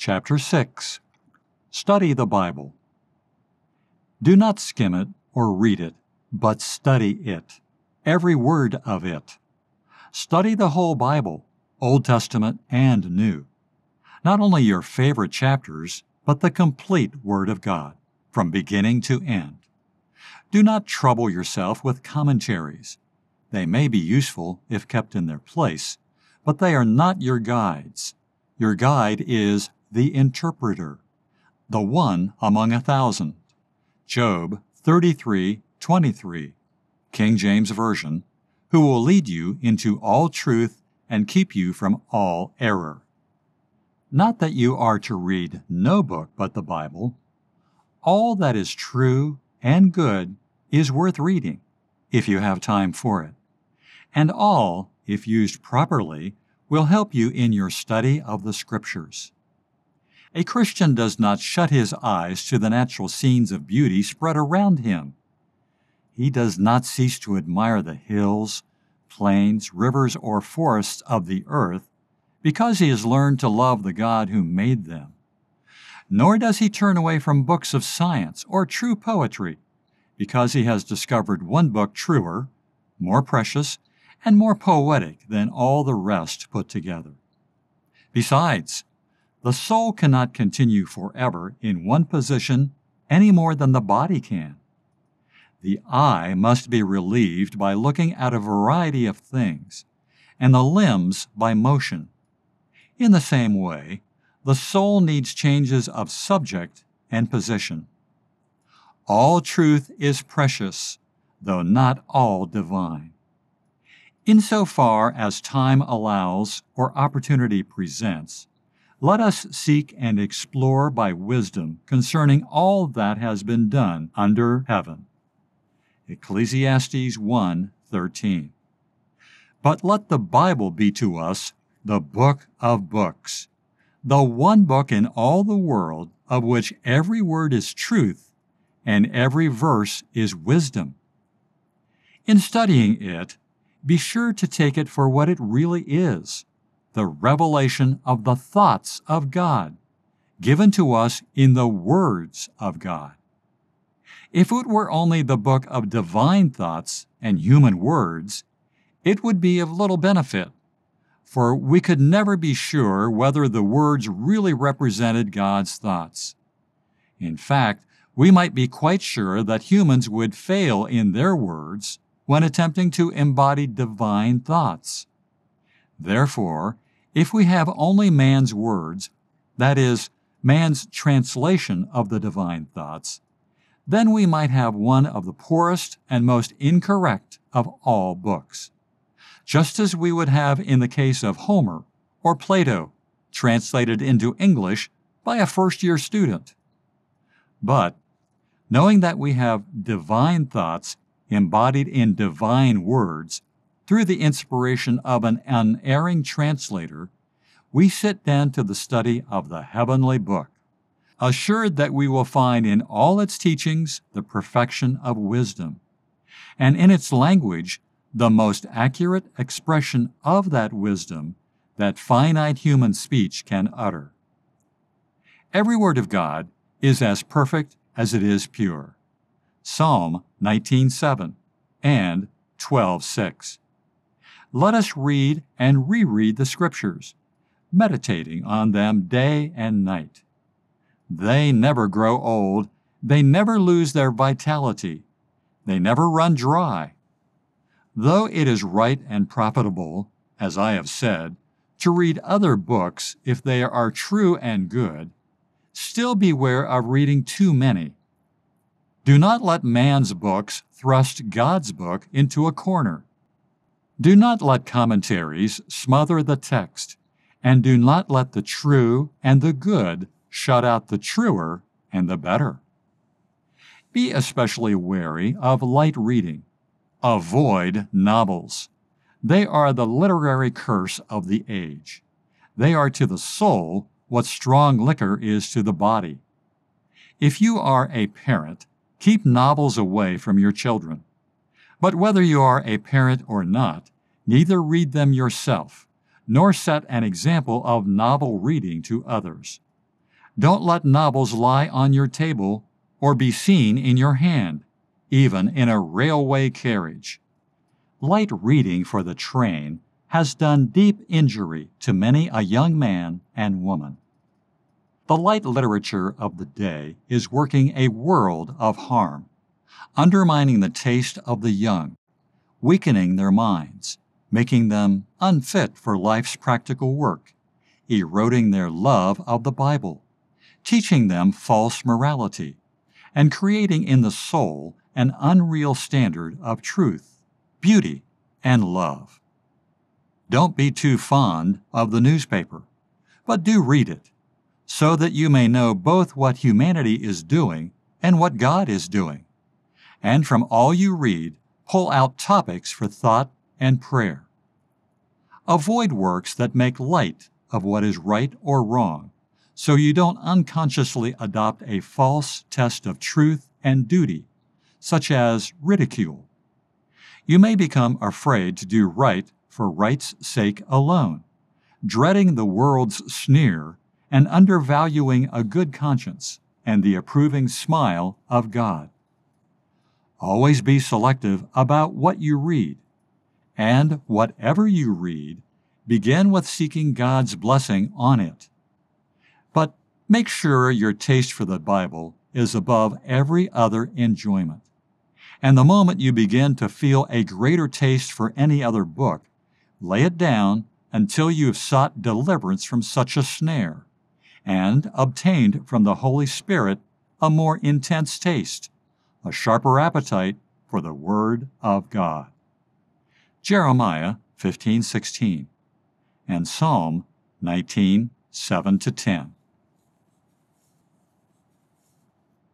Chapter 6 Study the Bible. Do not skim it or read it, but study it, every word of it. Study the whole Bible, Old Testament and New. Not only your favorite chapters, but the complete Word of God, from beginning to end. Do not trouble yourself with commentaries. They may be useful if kept in their place, but they are not your guides. Your guide is the interpreter, the one among a thousand. Job 33:23, King James Version, who will lead you into all truth and keep you from all error. Not that you are to read no book but the Bible. All that is true and good is worth reading, if you have time for it. And all, if used properly, will help you in your study of the Scriptures. A Christian does not shut his eyes to the natural scenes of beauty spread around him. He does not cease to admire the hills, plains, rivers, or forests of the earth because he has learned to love the God who made them. Nor does he turn away from books of science or true poetry because he has discovered one book truer, more precious, and more poetic than all the rest put together. Besides, the soul cannot continue forever in one position any more than the body can. The eye must be relieved by looking at a variety of things, and the limbs by motion. In the same way, the soul needs changes of subject and position. All truth is precious, though not all divine. Insofar as time allows or opportunity presents, let us seek and explore by wisdom concerning all that has been done under heaven. Ecclesiastes 1:13. But let the Bible be to us the book of books, the one book in all the world of which every word is truth and every verse is wisdom. In studying it, be sure to take it for what it really is the revelation of the thoughts of God, given to us in the words of God. If it were only the book of divine thoughts and human words, it would be of little benefit, for we could never be sure whether the words really represented God's thoughts. In fact, we might be quite sure that humans would fail in their words when attempting to embody divine thoughts. Therefore, if we have only man's words, that is, man's translation of the divine thoughts, then we might have one of the poorest and most incorrect of all books, just as we would have in the case of Homer or Plato, translated into English by a first year student. But, knowing that we have divine thoughts embodied in divine words, through the inspiration of an unerring translator, we sit down to the study of the heavenly book, assured that we will find in all its teachings the perfection of wisdom, and in its language the most accurate expression of that wisdom that finite human speech can utter. Every word of God is as perfect as it is pure. Psalm 19:7 and 12:6. Let us read and reread the scriptures, meditating on them day and night. They never grow old, they never lose their vitality, they never run dry. Though it is right and profitable, as I have said, to read other books if they are true and good, still beware of reading too many do not let man's books thrust God's book into a corner. Do not let commentaries smother the text, and do not let the true and the good shut out the truer and the better. Be especially wary of light reading. Avoid novels. They are the literary curse of the age. They are to the soul what strong liquor is to the body. If you are a parent, Keep novels away from your children. But whether you are a parent or not, neither read them yourself, nor set an example of novel reading to others. Don't let novels lie on your table or be seen in your hand, even in a railway carriage. Light reading for the train has done deep injury to many a young man and woman. The light literature of the day is working a world of harm, undermining the taste of the young, weakening their minds, making them unfit for life's practical work, eroding their love of the Bible, teaching them false morality, and creating in the soul an unreal standard of truth, beauty, and love. Don't be too fond of the newspaper, but do read it, so that you may know both what humanity is doing and what God is doing. And from all you read, pull out topics for thought and prayer. Avoid works that make light of what is right or wrong, so you don't unconsciously adopt a false test of truth and duty, such as ridicule. You may become afraid to do right for right's sake alone, dreading the world's sneer and undervaluing a good conscience and the approving smile of God. Always be selective about what you read, and whatever you read, begin with seeking God's blessing on it. But make sure your taste for the Bible is above every other enjoyment. And the moment you begin to feel a greater taste for any other book, lay it down until you have sought deliverance from such a snare, and obtained from the Holy Spirit a more intense taste, a sharper appetite for the Word of God. Jeremiah 15:16 and Psalm 19:7 to 10.